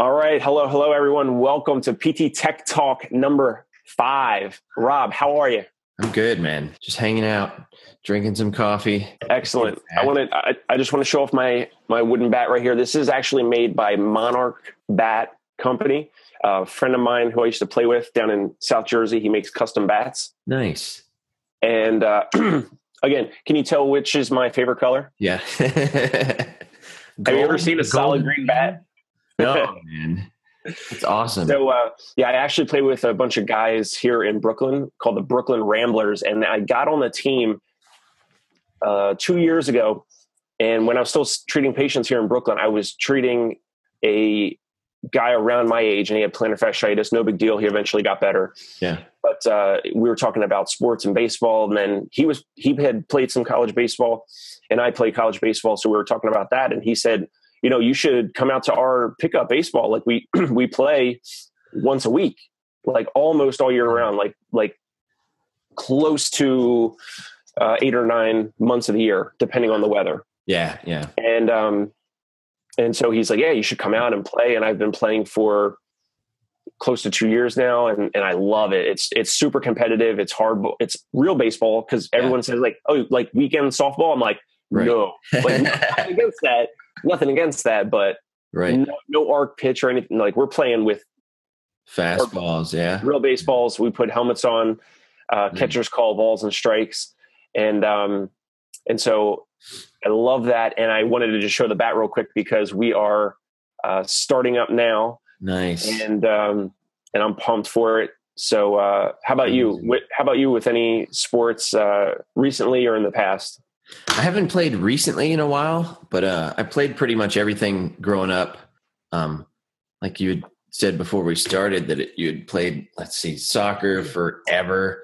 All right. Hello, hello, everyone. Welcome to PT Tech Talk number five. Rob, how are you? I'm good, man. Just hanging out, drinking some coffee. Excellent. I want to. I, I just want to show off my my wooden bat right here. This is actually made by Monarch Bat Company. a friend of mine who I used to play with down in South Jersey. He makes custom bats. Nice. And uh, again, can you tell which is my favorite color? Yeah. Have you ever seen a solid green bat? No, man. It's awesome. So uh, yeah, I actually play with a bunch of guys here in Brooklyn called the Brooklyn Ramblers, and I got on the team uh, two years ago. And when I was still treating patients here in Brooklyn, I was treating a guy around my age, and he had plantar fasciitis. No big deal. He eventually got better. Yeah. But uh, we were talking about sports and baseball, and then he was he had played some college baseball, and I played college baseball, so we were talking about that, and he said you know, you should come out to our pickup baseball. Like we we play once a week, like almost all year round, like like close to uh, eight or nine months of the year, depending on the weather. Yeah, yeah. And um, and so he's like, yeah, you should come out and play. And I've been playing for close to two years now, and and I love it. It's it's super competitive. It's hard. It's real baseball because everyone yeah. says like, oh, like weekend softball. I'm like, right. no, like, against that nothing against that, but right, no, no arc pitch or anything. Like we're playing with fastballs, yeah, real baseballs. We put helmets on, uh, catchers call balls and strikes, and um, and so I love that. And I wanted to just show the bat real quick because we are uh, starting up now. Nice, and um, and I'm pumped for it. So, uh, how about you? How about you with any sports uh, recently or in the past? I haven't played recently in a while, but uh, I played pretty much everything growing up. Um, like you had said before we started, that it, you had played, let's see, soccer forever.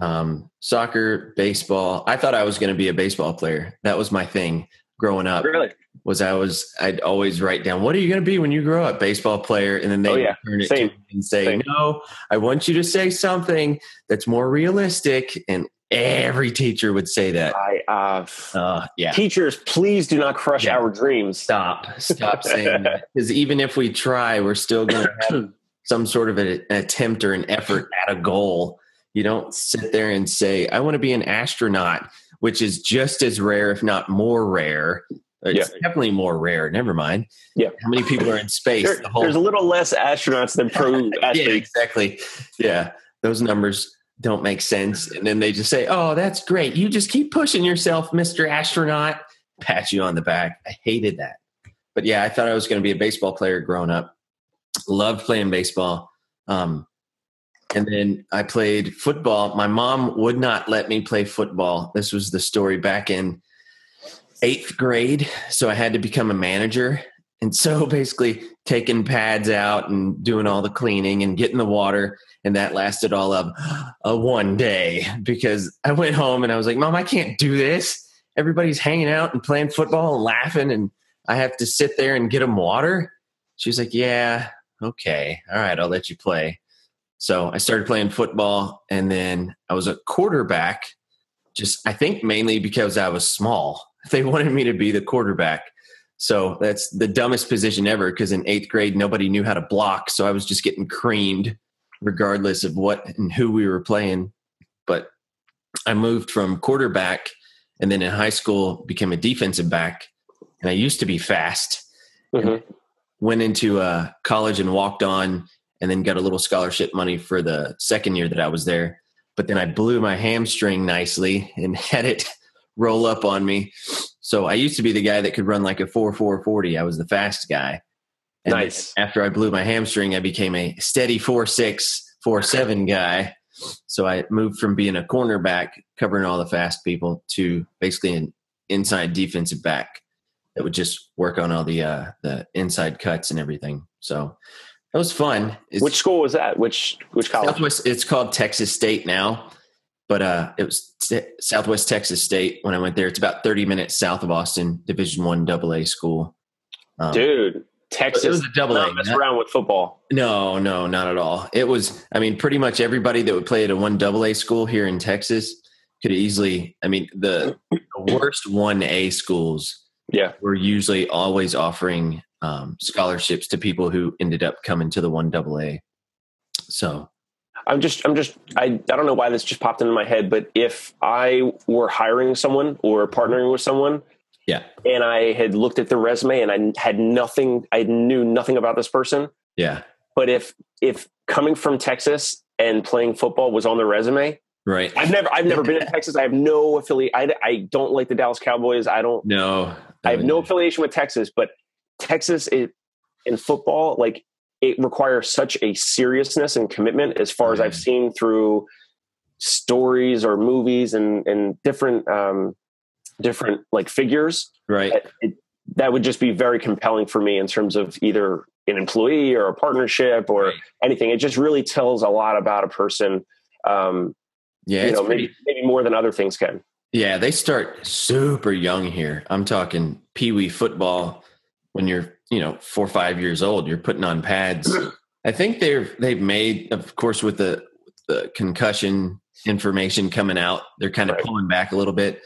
Um, soccer, baseball. I thought I was going to be a baseball player. That was my thing growing up. Really? Was I was I'd always write down what are you going to be when you grow up? Baseball player, and then they oh, yeah. turn it Same. to and say, Same. "No, I want you to say something that's more realistic." And Every teacher would say that. I, uh, uh, yeah. Teachers, please do not crush Yeah. our dreams. Stop. Stop saying that. Because even if we try, we're still going to have some sort of an attempt or an effort at a goal. You don't sit there and say, I want to be an astronaut, which is just as rare, if not more rare. It's definitely more rare. Never mind. Yeah. How many people are in space? There- The whole- there's a little less astronauts than pro yeah, exactly. Yeah. Those numbers don't make sense. And then they just say, Oh, that's great. You just keep pushing yourself, Mr. Astronaut. Pat you on the back. I hated that. But yeah, I thought I was going to be a baseball player growing up. Loved playing baseball. Um, and then I played football. My mom would not let me play football. This was the story back in eighth grade. So I had to become a manager. And so basically taking pads out and doing all the cleaning and getting the water. And that lasted all of a one day because I went home and I was like, Mom, I can't do this. Everybody's hanging out and playing football and laughing, and I have to sit there and get them water. She's like, Yeah, okay. All right, I'll let you play. So I started playing football, and then I was a quarterback, just I think mainly because I was small. They wanted me to be the quarterback. So that's the dumbest position ever because in eighth grade, nobody knew how to block. So I was just getting creamed regardless of what and who we were playing. But I moved from quarterback and then in high school became a defensive back. And I used to be fast. Mhm. Went into uh, college and walked on and then got a little scholarship money for the second year that I was there. But then I blew my hamstring nicely and had it roll up on me. So I used to be the guy that could run like a 4 4 40. I was the fast guy. And Nice. After I blew my hamstring, I became a steady 4 6, 4 7 guy. So I moved from being a cornerback, covering all the fast people, to basically an inside defensive back that would just work on all the uh, the inside cuts and everything. So that was fun. It's- Which school was that? Which which college? Southwest. It's called Texas State now, but uh, it was t- Southwest Texas State when I went there. It's about thirty minutes south of Austin, Division One Double A school. Um, Dude, Texas. it was a double A. Mess around with football. No, no, not at all. It was. I mean, pretty much everybody that would play at a one Double A school here in Texas could easily. I mean, the, the worst one A schools Yeah. were usually always offering um, scholarships to people who ended up coming to the one double A. So I'm just, I'm just, I, I don't know why this just popped into my head, but if I were hiring someone or partnering with someone, yeah, and I had looked at the resume and I had nothing, I knew nothing about this person. Yeah. But if, if coming from Texas and playing football was on the resume, right. I've never, I've never been in Texas. I have no affiliate. I, I don't like the Dallas Cowboys. I don't, no, I have no affiliation with Texas, but Texas is, in football, like it requires such a seriousness and commitment as far as I've seen through stories or movies and, and different, um, different like figures. Right. That, it, that would just be very compelling for me in terms of either an employee or a partnership or right. anything. It just really tells a lot about a person. Um, yeah, you know, pretty, maybe, maybe more than other things can. Yeah, they start super young here. I'm talking pee wee football when you're, you know, four or five years old. You're putting on pads. I think they've they've made, of course, with the the concussion information coming out, they're kind of right. pulling back a little bit.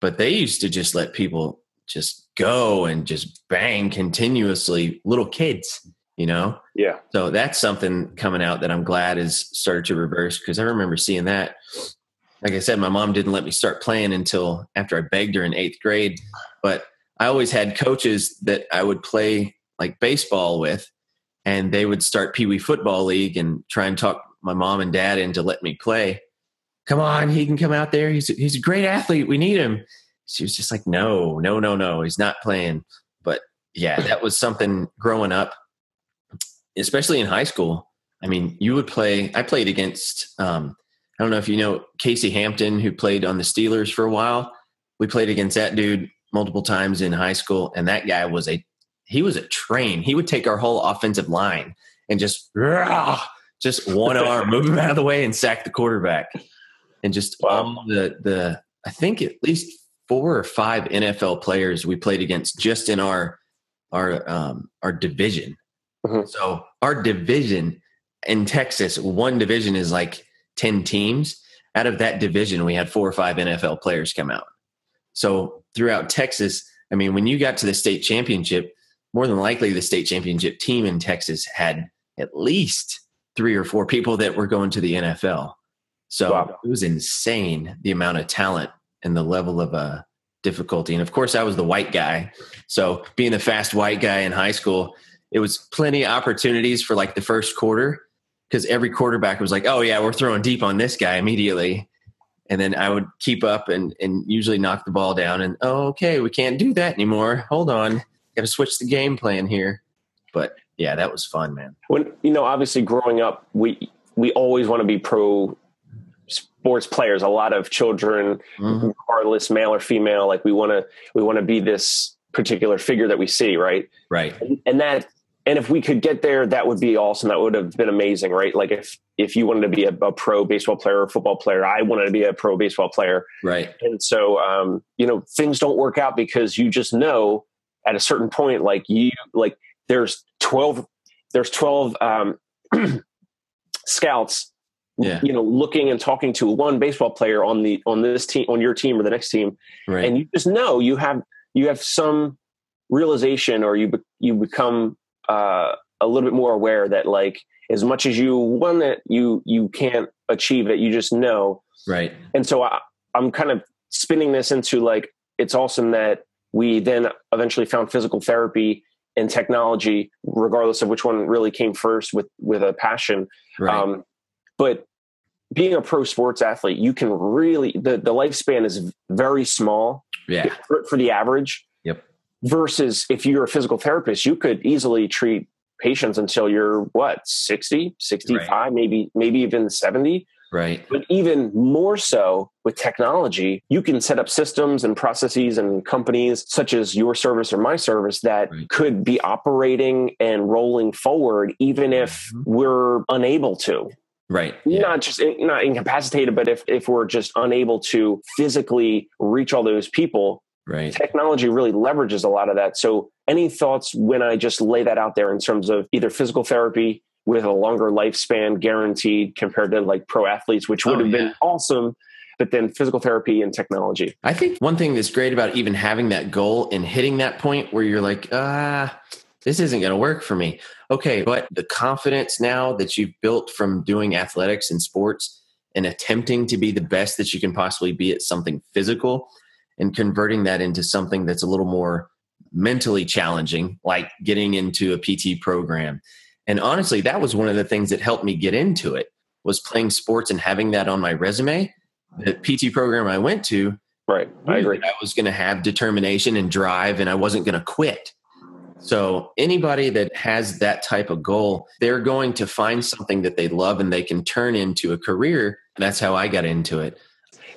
But they used to just let people just go and just bang continuously, little kids, you know? Yeah. So that's something coming out that I'm glad is started to reverse because I remember seeing that like I said, my mom didn't let me start playing until after I begged her in eighth grade. But I always had coaches that I would play like baseball with, and they would start Pee Wee Football League and try and talk my mom and dad into let me play. Come on, he can come out there. He's a, he's a great athlete. We need him. She was just like, no, no, no, no. He's not playing. But yeah, that was something growing up, especially in high school. I mean, you would play. I played against um, I don't know if you know Casey Hampton, who played on the Steelers for a while. We played against that dude multiple times in high school, and that guy was a he was a train. He would take our whole offensive line and just rah, just one arm, move him out of the way, and sack the quarterback. And just wow. all the the I think at least four or five NFL players we played against just in our our um, our division. Mm-hmm. So our division in Texas, one division is like 10 teams. Out of that division, we had four or five NFL players come out. So throughout Texas, I mean, when you got to the state championship, more than likely the state championship team in Texas had at least three or four people that were going to the NFL. So wow. it was insane the amount of talent and the level of uh, difficulty. And of course, I was the white guy. So being the fast white guy in high school, it was plenty of opportunities for like the first quarter because every quarterback was like, "Oh yeah, we're throwing deep on this guy immediately," and then I would keep up and and usually knock the ball down. And oh, okay, we can't do that anymore. Hold on, got to switch the game plan here. But yeah, that was fun, man. When you know, obviously, growing up, we we always want to be pro sports players. A lot of children, mm-hmm. regardless male or female, like we want to we want to be this particular figure that we see, right? Right. And, and that and if we could get there, that would be awesome. That would have been amazing, right? Like if if you wanted to be a, a pro baseball player or football player, I wanted to be a pro baseball player, right? And so, um, you know, things don't work out because you just know at a certain point, like you, like there's twelve, there's twelve um, scouts, yeah. you know, looking and talking to one baseball player on the on this team, on your team or the next team, right. and you just know you have you have some realization or you be, you become uh, a little bit more aware that like as much as you want it, you you can't achieve it. You just know, right? And so I, I'm kind of spinning this into like it's awesome that we then eventually found physical therapy and technology, regardless of which one really came first, with with a passion. Right. Um, but being a pro sports athlete, you can really the the lifespan is very small. Yeah. For, for the average versus if you're a physical therapist you could easily treat patients until you're what 60 65 right. maybe maybe even 70 right but even more so with technology you can set up systems and processes and companies such as your service or my service that right. could be operating and rolling forward even if mm-hmm. we're unable to right yeah. not just not incapacitated but if if we're just unable to physically reach all those people Right. Technology really leverages a lot of that. So, any thoughts when I just lay that out there in terms of either physical therapy with a longer lifespan guaranteed compared to like pro athletes, which would oh, have yeah. been awesome, but then physical therapy and technology? I think one thing that's great about even having that goal and hitting that point where you're like, ah, this isn't going to work for me. Okay, but the confidence now that you've built from doing athletics and sports and attempting to be the best that you can possibly be at something physical and converting that into something that's a little more mentally challenging, like getting into a PT program. And honestly, that was one of the things that helped me get into it was playing sports and having that on my resume. The PT program I went to, right, I agree. I was going to have determination and drive, and I wasn't going to quit. So anybody that has that type of goal, they're going to find something that they love and they can turn into a career. That's how I got into it.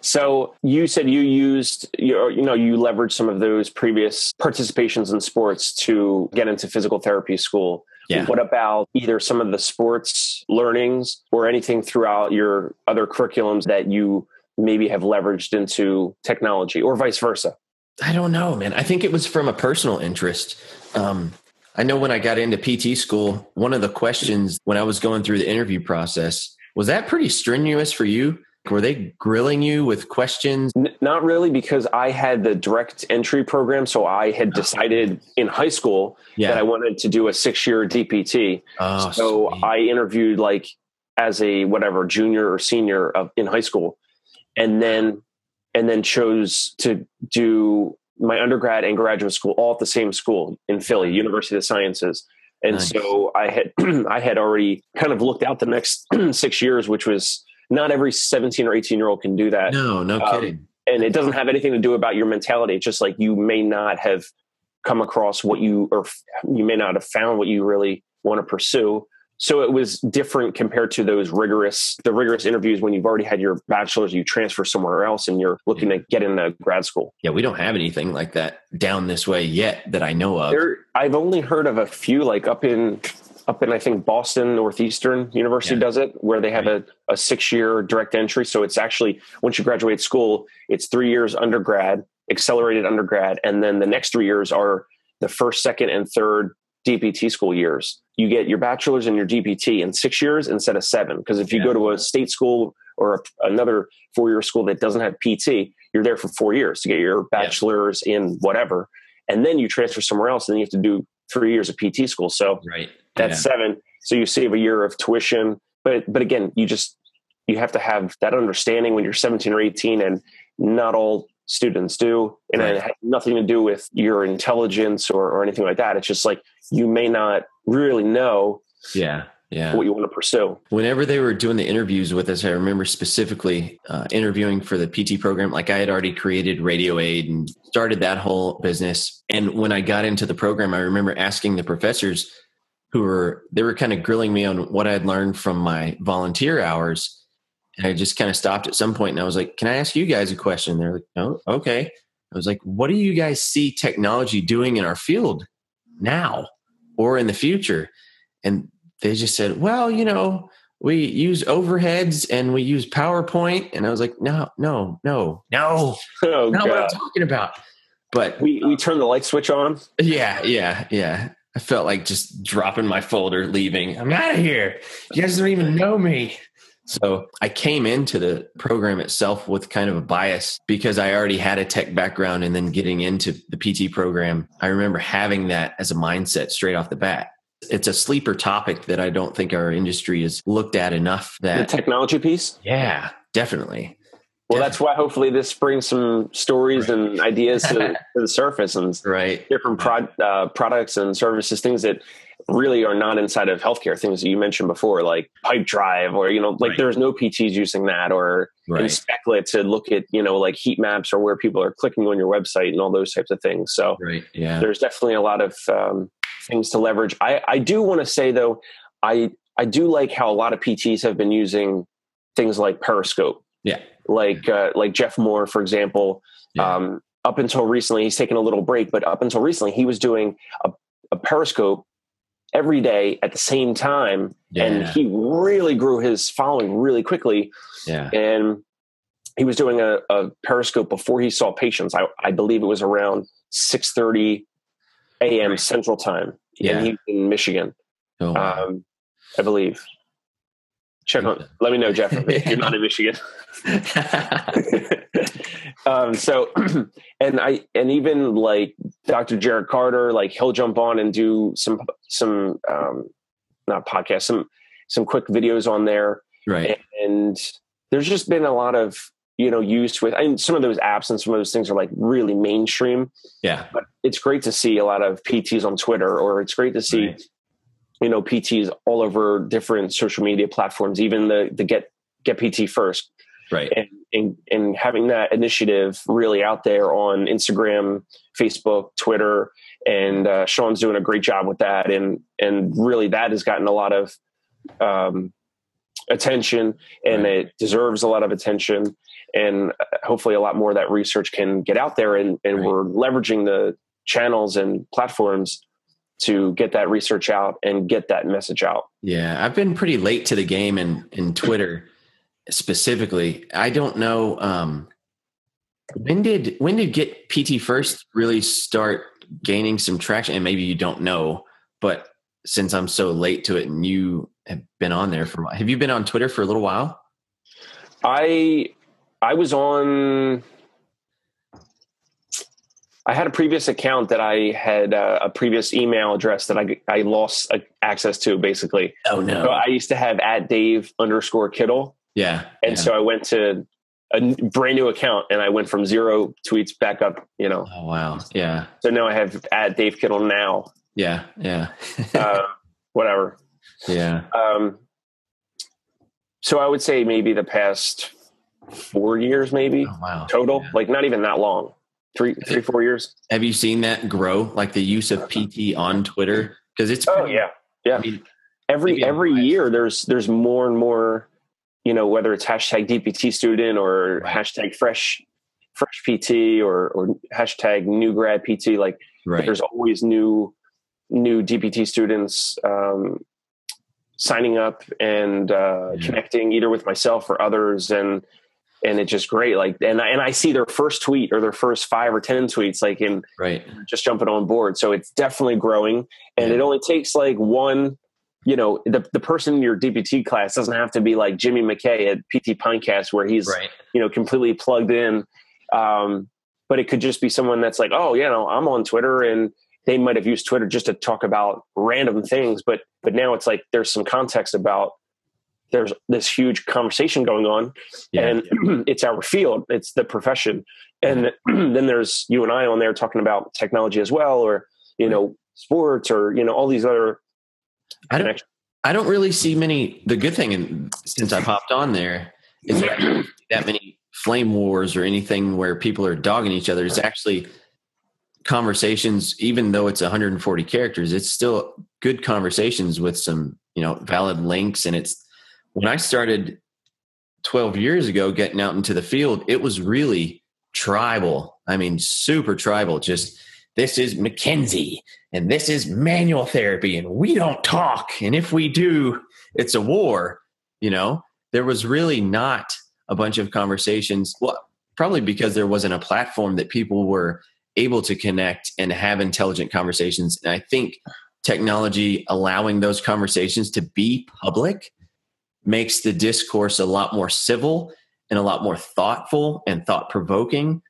So you said you used you you know you leveraged some of those previous participations in sports to get into physical therapy school. Yeah. What about either some of the sports learnings or anything throughout your other curriculums that you maybe have leveraged into technology or vice versa? I don't know, man. I think it was from a personal interest. Um, I know when I got into PT school, one of the questions when I was going through the interview process was that pretty strenuous for you? Were they grilling you with questions? N- not really, because I had the direct entry program. So I had oh. decided in high school Yeah. that I wanted to do a six year DPT. Oh, so sweet. I interviewed like as a whatever junior or senior of, in high school, and then and then chose to do my undergrad and graduate school all at the same school in Philly, University of Sciences. And Nice. so I had I had already kind of looked out the next six years, which was not every 17 or 18 year old can do that. no, no Um, kidding. And it doesn't have anything to do about your mentality. It's just like you may not have come across what you or you may not have found what you really want to pursue. So it was different compared to those rigorous the rigorous interviews when you've already had your bachelor's, you transfer somewhere else and you're looking to get into grad school. Yeah, we don't have anything like that down this way yet that I know of. There I've only heard of a few like up in up in I think Boston Northeastern University Yeah. does it where they have a, a six year direct entry. So it's actually once you graduate school, it's three years undergrad, accelerated undergrad, and then the next three years are the first, second, and third DPT school years. You get your bachelor's and your DPT in six years instead of seven. Because if you Yeah. go to a state school or a, another four year school that doesn't have PT, you're there for four years to get your bachelor's in whatever. And then you transfer somewhere else and then you have to do three years of PT school. So right. That's seven. So you save a year of tuition. But but again, you just you have to have that understanding when you're 17 or 18, and not all students do. And Right. it has nothing to do with your intelligence or, or anything like that. It's just like you may not really know Yeah. Yeah. what you want to pursue. Whenever they were doing the interviews with us, I remember specifically uh, interviewing for the PT program. Like I had already created Radio Aid and started that whole business. And when I got into the program, I remember asking the professors who were, they were kind of grilling me on what I'd learned from my volunteer hours. And I just kind of stopped at some point and I was like, can I ask you guys a question? They're like, oh, okay. I was like, what do you guys see technology doing in our field now or in the future? And they just said, well, you know, we use overheads and we use PowerPoint. And I was like, no, no, no, no, Oh not what I'm talking about. But We we turn the light switch on. yeah, yeah, yeah. I felt like just dropping my folder, leaving. I'm out of here. You guys don't even know me. So I came into the program itself with kind of a bias because I already had a tech background and then getting into the PT program. I remember having that as a mindset straight off the bat. It's a sleeper topic that I don't think our industry has looked at enough The that, technology piece. yeah, definitely. Well, that's why hopefully this brings some stories Right. and ideas to, to the surface and Right. different prod, uh, products and services, things that really are not inside of healthcare, things that you mentioned before, like Pipedrive, or, you know, like Right. there's no PTs using that, or in Right. Specklet to look at, you know, like heat maps or where people are clicking on your website and all those types of things. So Right. Yeah. there's definitely a lot of um, things to leverage. I, I do want to say, though, I, I do like how a lot of PTs have been using things like Periscope. Yeah. Like, uh, like Jeff Moore, for example, Yeah. um, up until recently, he's taken a little break, but up until recently, he was doing a, a Periscope every day at the same time, and he really grew his following really quickly. yeah. And he was doing a, a Periscope before he saw patients. I, I believe it was around six thirty a.m. Central Time. Yeah. and he's in Michigan, Oh, wow. um, I believe. Check on. Let me know, Jeff, if you're not in Michigan. um, so, and I and even like Dr. Jarod Carter, like he'll jump on and do some some um, not podcast, some some quick videos on there, right? And, there's just been a lot of you know used with and some of those apps and some of those things are like really mainstream yeah but it's great to see a lot of pts on twitter or it's great to see right. You know pts all over different social media platforms even the the get get pt first right and, and and having that initiative really out there on instagram facebook twitter and uh, sean's doing a great job with that and and really that has gotten a lot of um, attention and right. it deserves a lot of attention and uh, hopefully a lot more of that research can get out there and, and right. we're leveraging the channels and platforms to get that research out and get that message out. Yeah i've been pretty late to the game in in twitter specifically. I don't know um when did when did get pt first really start gaining some traction? And maybe you don't know but since i'm so late to it and you have been on there for have you been on twitter for a little while? I I was on. I had a previous account that I had uh, a previous email address that I I lost uh, access to basically. Oh no! So I used to have at Dave underscore Kittle. Yeah, and yeah. so I went to a brand new account and I went from zero tweets back up. You know. Oh wow! Yeah. So now I have at Dave Kittle now. Yeah, yeah. uh, whatever. Yeah. Um. So I would say maybe the past four years maybe oh, wow. total yeah. like not even that long three three four years have you seen that grow like the use of pt on twitter because it's oh yeah yeah I mean, every every year there's there's more and more you know whether it's hashtag dpt student or right. hashtag fresh fresh pt or or hashtag new grad pt like right. there's always new new dpt students um, signing up and uh, yeah. connecting either with myself or others and and it's just great. Like, and I, and I see their first tweet or their first five or ten tweets, like in right, just jumping on board. So it's definitely growing, and yeah. it only takes like one. You know, the the person in your DPT class doesn't have to be like Jimmy McKay at PT Pintcast, where he's right. you know completely plugged in. Um, but it could just be someone that's like, oh, you know, I'm on Twitter, and they might have used Twitter just to talk about random things, but but now it's like there's some context about there's this huge conversation going on yeah, and yeah. it's our field it's the profession. And then there's you and i on there talking about technology as well or you know sports or you know all these other i don't i don't really see many the good thing and since i popped on there is that, that many flame wars or anything where people are dogging each other. It's actually conversations even though it's 140 characters it's still good conversations with some you know valid links and it's when I started 12 years ago getting out into the field, it was really tribal. I mean, super tribal. Just this is McKenzie and this is manual therapy, and we don't talk. And if we do, it's a war. You know, there was really not a bunch of conversations. Well, probably because there wasn't a platform that people were able to connect and have intelligent conversations. And I think technology allowing those conversations to be public makes the discourse a lot more civil and a lot more thoughtful and thought provoking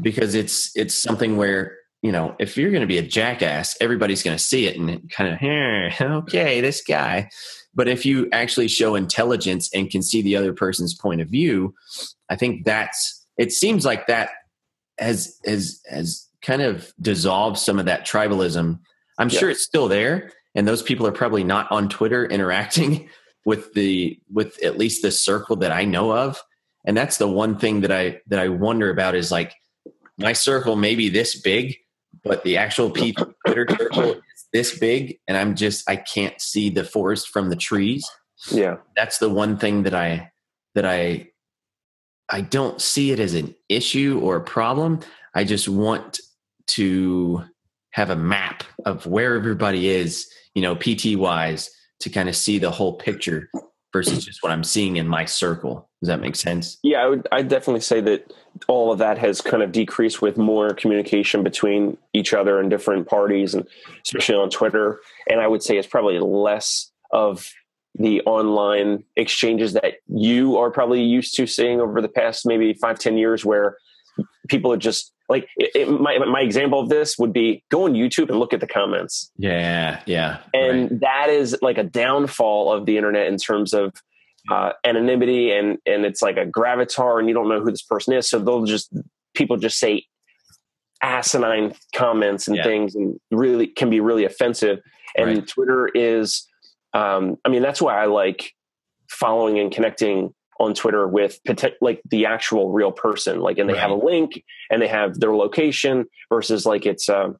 because it's it's something where you know if you're going to be a jackass everybody's going to see it and kind of hey, okay this guy but if you actually show intelligence and can see the other person's point of view i think that's it seems like that has has has kind of dissolved some of that tribalism i'm yeah. sure it's still there and those people are probably not on twitter interacting with the with at least the circle that I know of. And that's the one thing that I that I wonder about is like my circle may be this big, but the actual Twitter circle is this big, and I'm just I can't see the forest from the trees. Yeah, that's the one thing that I that I I don't see it as an issue or a problem. I just want to have a map of where everybody is, you know, PT wise, to kind of see the whole picture versus just what I'm seeing in my circle. Does that make sense? Yeah, I would I definitely say that all of that has kind of decreased with more communication between each other and different parties and especially on Twitter. And I would say it's probably less of the online exchanges that you are probably used to seeing over the past maybe five ten years where people are just like it, it, my my example of this would be go on YouTube and look at the comments. Yeah, yeah. And right. that is like a downfall of the internet in terms of uh, anonymity and and it's like a gravatar and you don't know who this person is so they'll just people just say asinine comments and yeah. things and really can be really offensive and right. twitter is um, i mean that's why i like following and connecting on twitter with like the actual real person like and they right. have a link and they have their location versus like it's um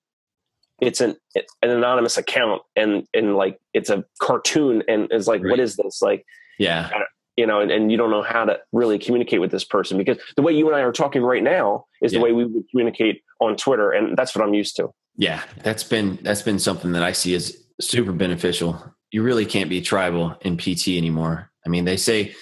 it's an an anonymous account and and like it's a cartoon and it's like right. what is this like yeah. You know, and, and you don't know how to really communicate with this person because the way you and I are talking right now is yeah. the way we would communicate on Twitter. And that's what I'm used to. Yeah. That's been, that's been something that I see as super beneficial. You really can't be tribal in PT anymore. I mean, they say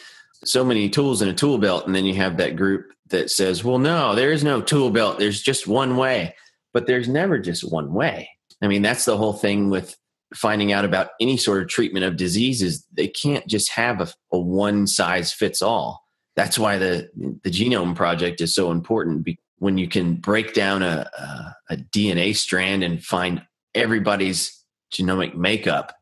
so many tools in a tool belt, and then you have that group that says, well, no, there is no tool belt. There's just one way. But there's never just one way. I mean, that's the whole thing with finding out about any sort of treatment of diseases, they can't just have a, a one size fits all. That's why the the genome project is so important. When you can break down a, a, a DNA strand and find everybody's genomic makeup,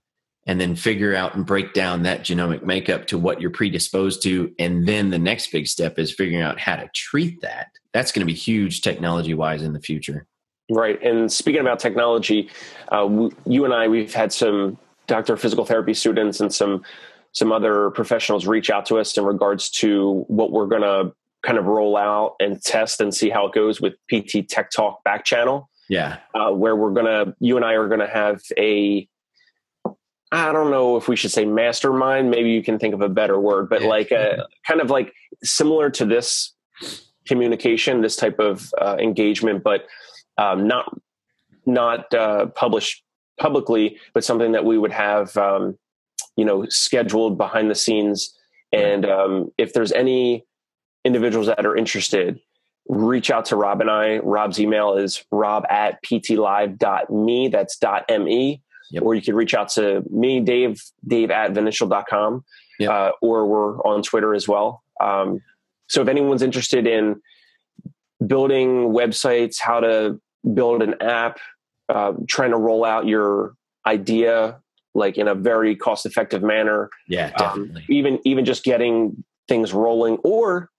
and then figure out and break down that genomic makeup to what you're predisposed to, and then the next big step is figuring out how to treat that. That's going to be huge technology wise in the future. Right. And speaking about technology, uh, you and I, we've had some doctor of physical therapy students and some some other professionals reach out to us in regards to what we're going to kind of roll out and test and see how it goes with PT Tech Talk back channel. Yeah. Uh, where we're going to, you and I are going to have a, I don't know if we should say mastermind. Maybe you can think of a better word, but yeah. like a kind of like similar to this communication, this type of uh, engagement, but um, not not uh, published publicly, but something that we would have, um, you know, scheduled behind the scenes. And um, if there's any individuals that are interested, reach out to Rob and I. Rob's email is rob at ptlive.me. That's dot me. Yep. Or you can reach out to me, Dave, Dave at vinicial.com. Yep. Uh, or we're on Twitter as well. Um, so if anyone's interested in building websites, how to build an app, uh, trying to roll out your idea like in a very cost effective manner. Yeah, um, definitely. Um, even even just getting things rolling or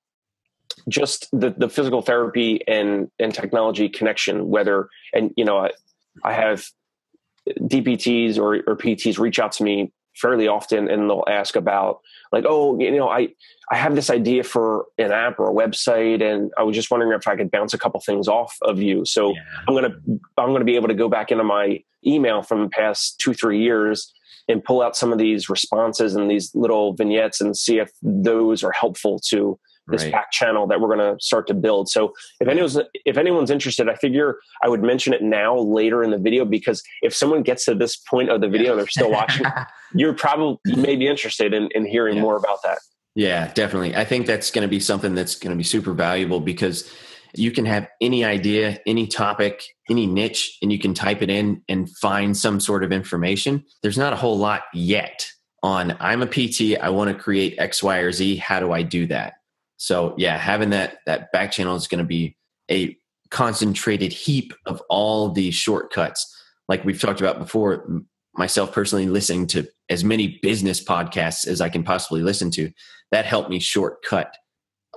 just the, the physical therapy and and technology connection whether and you know I, I have DPTs or, or PTs reach out to me fairly often and they'll ask about like oh you know i i have this idea for an app or a website and i was just wondering if i could bounce a couple things off of you so yeah. i'm gonna i'm gonna be able to go back into my email from the past two three years and pull out some of these responses and these little vignettes and see if those are helpful to this right. back channel that we're going to start to build. So if anyone's if anyone's interested, I figure I would mention it now later in the video because if someone gets to this point of the video and they're still watching, you're probably you may be interested in, in hearing yeah. more about that. Yeah, definitely. I think that's going to be something that's going to be super valuable because you can have any idea, any topic, any niche, and you can type it in and find some sort of information. There's not a whole lot yet on I'm a PT, I want to create X, Y, or Z. How do I do that? So yeah, having that that back channel is going to be a concentrated heap of all these shortcuts. Like we've talked about before, myself personally listening to as many business podcasts as I can possibly listen to, that helped me shortcut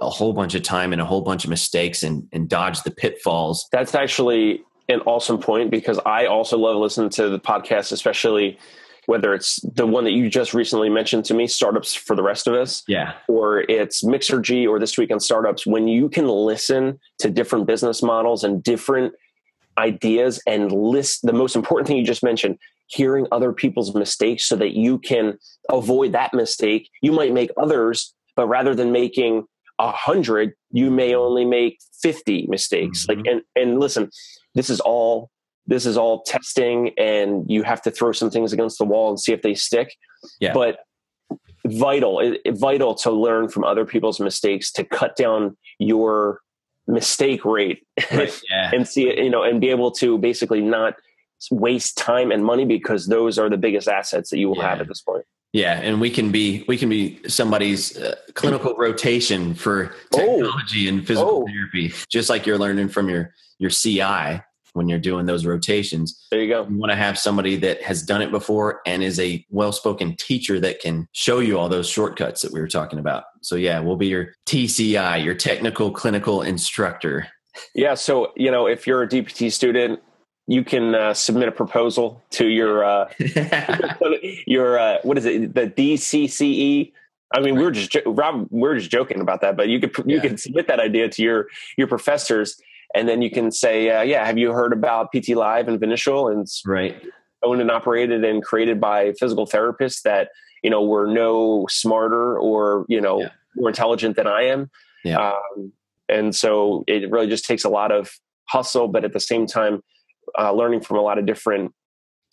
a whole bunch of time and a whole bunch of mistakes and, and dodge the pitfalls. That's actually an awesome point because I also love listening to the podcast, especially whether it's the one that you just recently mentioned to me, Startups for the Rest of Us, yeah, or it's Mixergy or This Week on Startups, when you can listen to different business models and different ideas and list the most important thing you just mentioned, hearing other people's mistakes so that you can avoid that mistake. You might make others, but rather than making a hundred, you may only make 50 mistakes. Mm-hmm. Like, and, and listen, this is all this is all testing and you have to throw some things against the wall and see if they stick. Yeah. But vital, it, it, vital to learn from other people's mistakes to cut down your mistake rate right. yeah. and see it, you know, and be able to basically not waste time and money because those are the biggest assets that you will yeah. have at this point. Yeah, and we can be we can be somebody's uh, clinical rotation for Oh. technology and physical Oh. therapy, just like you're learning from your your CI when you're doing those rotations. There you go. You want to have somebody that has done it before and is a well-spoken teacher that can show you all those shortcuts that we were talking about. So yeah, we'll be your TCI, your technical clinical instructor. Yeah. So, you know, if you're a DPT student, you can uh, submit a proposal to your, uh, your, uh, what is it? The DCCE. I mean, we were just, Rob, we are just joking about that, but you could, you Yeah. could submit that idea to your, your professors and then you can say, uh, yeah, have you heard about PT Live and Vinicial and it's right. owned and operated and created by physical therapists that, you know, were no smarter or, you know, Yeah. more intelligent than I am. Yeah. Um, and so it really just takes a lot of hustle, but at the same time, uh, learning from a lot of different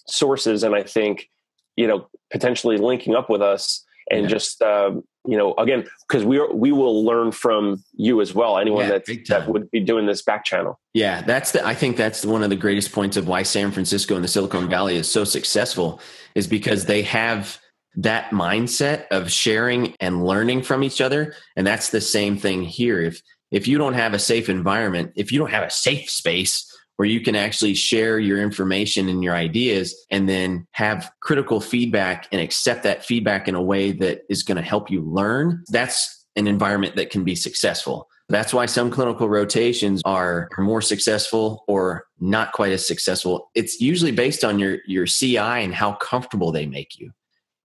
sources. And I think, you know, potentially linking up with us and Yeah. just, um, you know, again, because we are, we will learn from you as well. Anyone Yeah, that, that would be doing this back channel. Yeah, that's the I think that's one of the greatest points of why San Francisco and the Silicon Valley is so successful is because they have that mindset of sharing and learning from each other and that's the same thing here if if you don't have a safe environment, if you don't have a safe space where you can actually share your information and your ideas and then have critical feedback and accept that feedback in a way that is going to help you learn, that's an environment that can be successful. That's why some clinical rotations are, more successful or not quite as successful. It's usually based on your your CI and how comfortable they make you.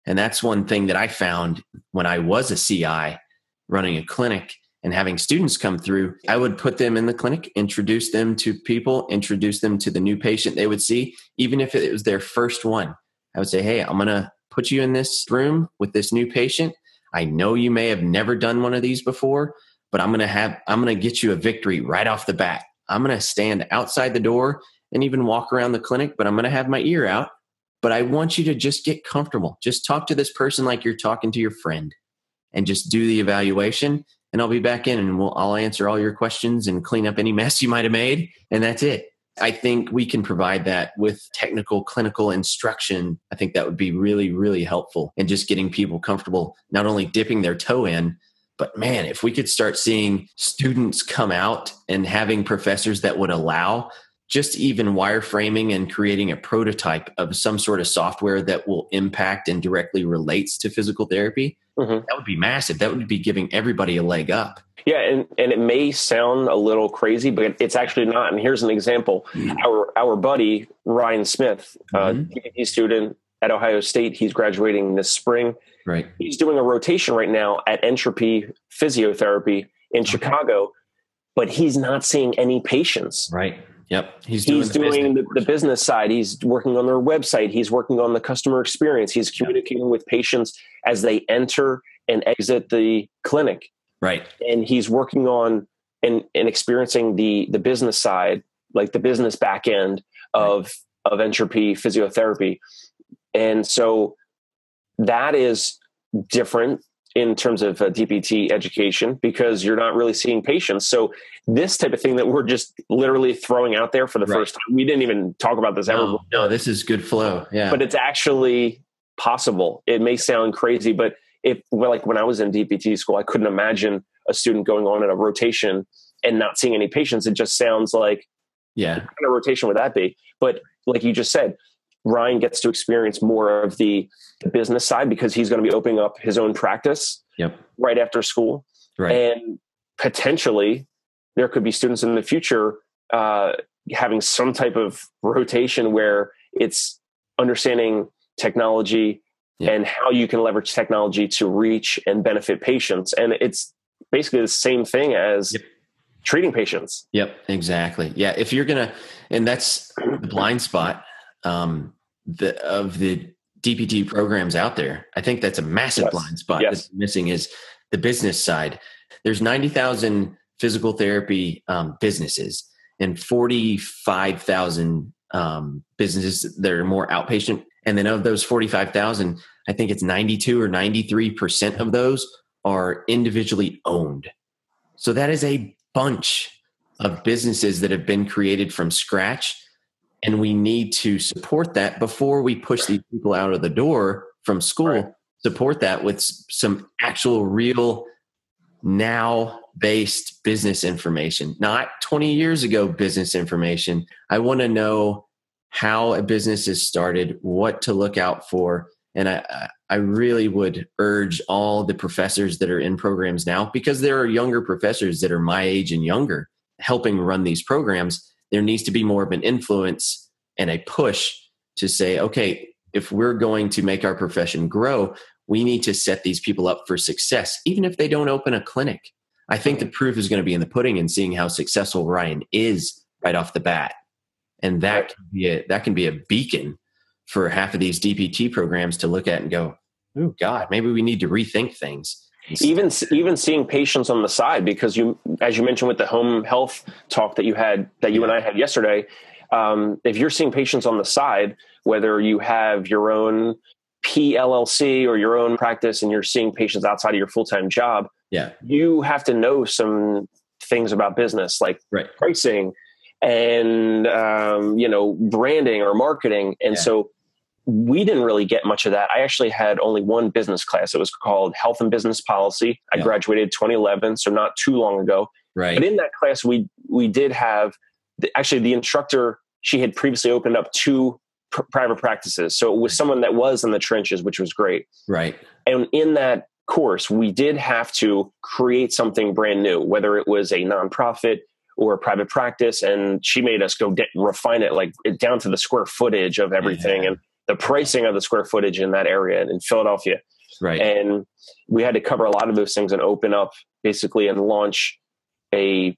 And that's one thing that I found when I was a CI running a clinic and having students come through. I would put them in the clinic, introduce them to people, introduce them to the new patient they would see, even if it was their first one. I would say, Hey, I'm going to put you in this room with this new patient. I know you may have never done one of these before, but I'm going to have, I'm going to get you a victory right off the bat. I'm going to stand outside the door and even walk around the clinic, but I'm going to have my ear out. But I want you to just get comfortable. Just talk to this person like you're talking to your friend and just do the evaluation. And I'll be back in and we'll, I'll answer all your questions and clean up any mess you might have made. And that's it. I think we can provide that with technical clinical instruction. I think that would be really, really helpful and just getting people comfortable, not only dipping their toe in, but man, if we could start seeing students come out and having professors that would allow just even wireframing and creating a prototype of some sort of software that will impact and directly relates to physical therapy, Mhm. that would be massive. That would be giving everybody a leg up. Yeah, and, and it may sound a little crazy, but it's actually not. And here's an example: our our buddy Ryan Smith, uh, Mhm. DPT student at Ohio State, he's graduating this spring. Right. He's doing a rotation right now at Entropy Physiotherapy in Chicago, but he's not seeing any patients. Right. Yep. He's He's doing, doing the the, the business side. He's working on their website. He's working on the customer experience. He's communicating with patients as they enter and exit the clinic. right. and he's working on and, and experiencing the the business side like the business back end of of entropy physiotherapy and so that is different in terms of uh, dpt education because you're not really seeing patients so this type of thing that we're just literally throwing out there for the Right. first time we didn't even talk about this ever No, no, this is good flow. Yeah. but it's actually possible. It may sound crazy, but if well, like when I was in DPT school, I couldn't imagine a student going on in a rotation and not seeing any patients. It just sounds like yeah. what kind of rotation would that be? But like you just said, Ryan gets to experience more of the, the business side because he's going to be opening up his own practice Yep. right after school, Right. and potentially there could be students in the future uh, having some type of rotation where it's understanding technology Yeah. and how you can leverage technology to reach and benefit patients and it's basically the same thing as Yep. treating patients Yep, exactly. Yeah, if you're gonna, and that's the blind spot um, the, of the DPT programs out there. I think that's a massive Yes. blind spot Yes. that's missing is the business side. There's ninety thousand physical therapy um, businesses and forty five thousand um, businesses that are more outpatient. And then of those forty five thousand, I think it's ninety two or ninety three percent of those are individually owned. So that is a bunch of businesses that have been created from scratch. And we need to support that before we push these people out of the door from school Right. support that with some actual real now based business information, not 20 years ago business information. I want to know how a business is started, what to look out for. And I, I really would urge all the professors that are in programs now, because there are younger professors that are my age and younger helping run these programs. There needs to be more of an influence and a push to say, okay, if we're going to make our profession grow, we need to set these people up for success, even if they don't open a clinic. I think the proof is going to be in the pudding and seeing how successful Ryan is right off the bat. And that can be a, that can be a beacon for half of these DPT programs to look at and go, "Oh God, maybe we need to rethink things." Even even seeing patients on the side because you, as you mentioned with the home health talk that you had that you yeah. and I had yesterday, um, if you're seeing patients on the side, whether you have your own PLLC or your own practice and you're seeing patients outside of your full time job, yeah, you have to know some things about business like right. pricing and um, you know branding or marketing, and yeah. so we didn't really get much of that. I actually had only one business class. It was called Health and Business Policy. I yeah. graduated 2011, so not too long ago. Right. But in that class, we we did have the, actually the instructor. She had previously opened up two pr- private practices. So it was someone that was in the trenches, which was great. Right. And in that course, we did have to create something brand new, whether it was a nonprofit or a private practice. And she made us go refine it like down to the square footage of everything yeah. and the pricing of the square footage in that area in Philadelphia. Right. And we had to cover a lot of those things and open up basically and launch a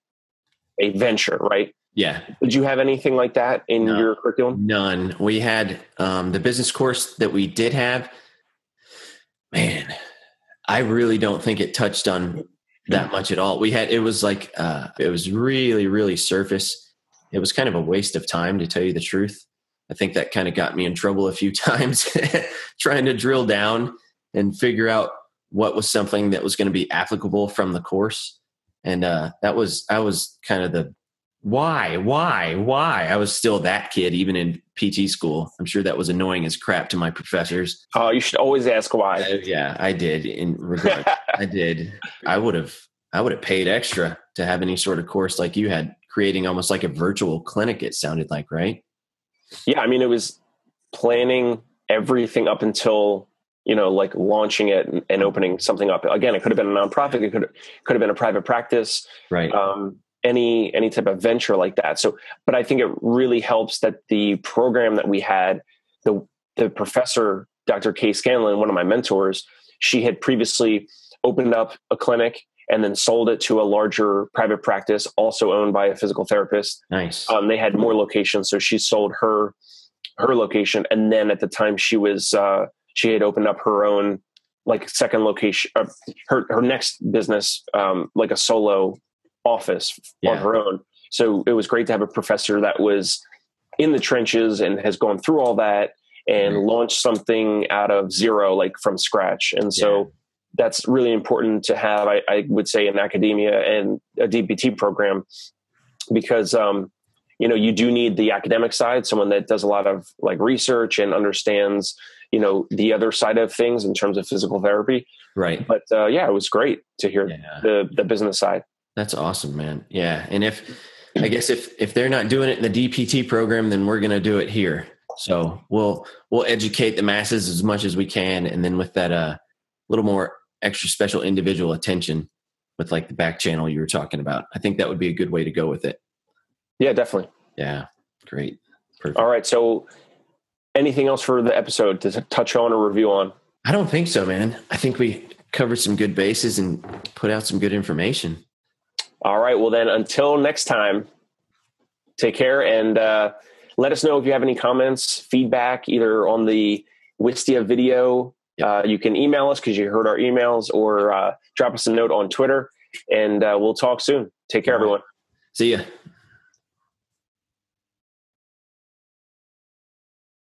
a venture, right? Yeah. Did you have anything like that in no, your curriculum? None. We had um, the business course that we did have. Man, I really don't think it touched on that much at all. We had it was like uh, it was really really surface. It was kind of a waste of time to tell you the truth. I think that kind of got me in trouble a few times trying to drill down and figure out what was something that was going to be applicable from the course. And uh, that was I was kind of the why, why, why? I was still that kid, even in PT school. I'm sure that was annoying as crap to my professors. Oh, you should always ask why. Uh, yeah, I did. In regard, I did. I would have, I would have paid extra to have any sort of course like you had, creating almost like a virtual clinic. It sounded like, right? Yeah, I mean, it was planning everything up until you know, like launching it and, and opening something up. Again, it could have been a nonprofit. It could could have been a private practice. Right. Um, any any type of venture like that. So, but I think it really helps that the program that we had, the the professor, Dr. Kay Scanlon, one of my mentors, she had previously opened up a clinic and then sold it to a larger private practice, also owned by a physical therapist. Nice. Um, they had more locations, so she sold her her location, and then at the time she was uh, she had opened up her own like second location, uh, her her next business, um, like a solo office yeah. on her own. So it was great to have a professor that was in the trenches and has gone through all that and mm-hmm. launched something out of zero, like from scratch. And so yeah. That's really important to have, I, I, would say, in academia and a DPT program because, um, you know, you do need the academic side, someone that does a lot of like research and understands, you know, the other side of things in terms of physical therapy. Right. But uh, yeah, it was great to hear yeah. the the business side. That's awesome, man. Yeah. And if I guess if if they're not doing it in the DPT program, then we're gonna do it here. So we'll we'll educate the masses as much as we can, and then with that uh little more extra special individual attention with like the back channel you were talking about. I think that would be a good way to go with it. Yeah, definitely. Yeah. Great. Perfect. All right. So anything else for the episode to touch on or review on? I don't think so, man. I think we covered some good bases and put out some good information. All right. Well, then until next time, take care and uh, let us know if you have any comments, feedback, either on the Wistia video. Uh, you can email us because you heard our emails or uh, drop us a note on Twitter and uh, we'll talk soon. Take care, everyone. See ya.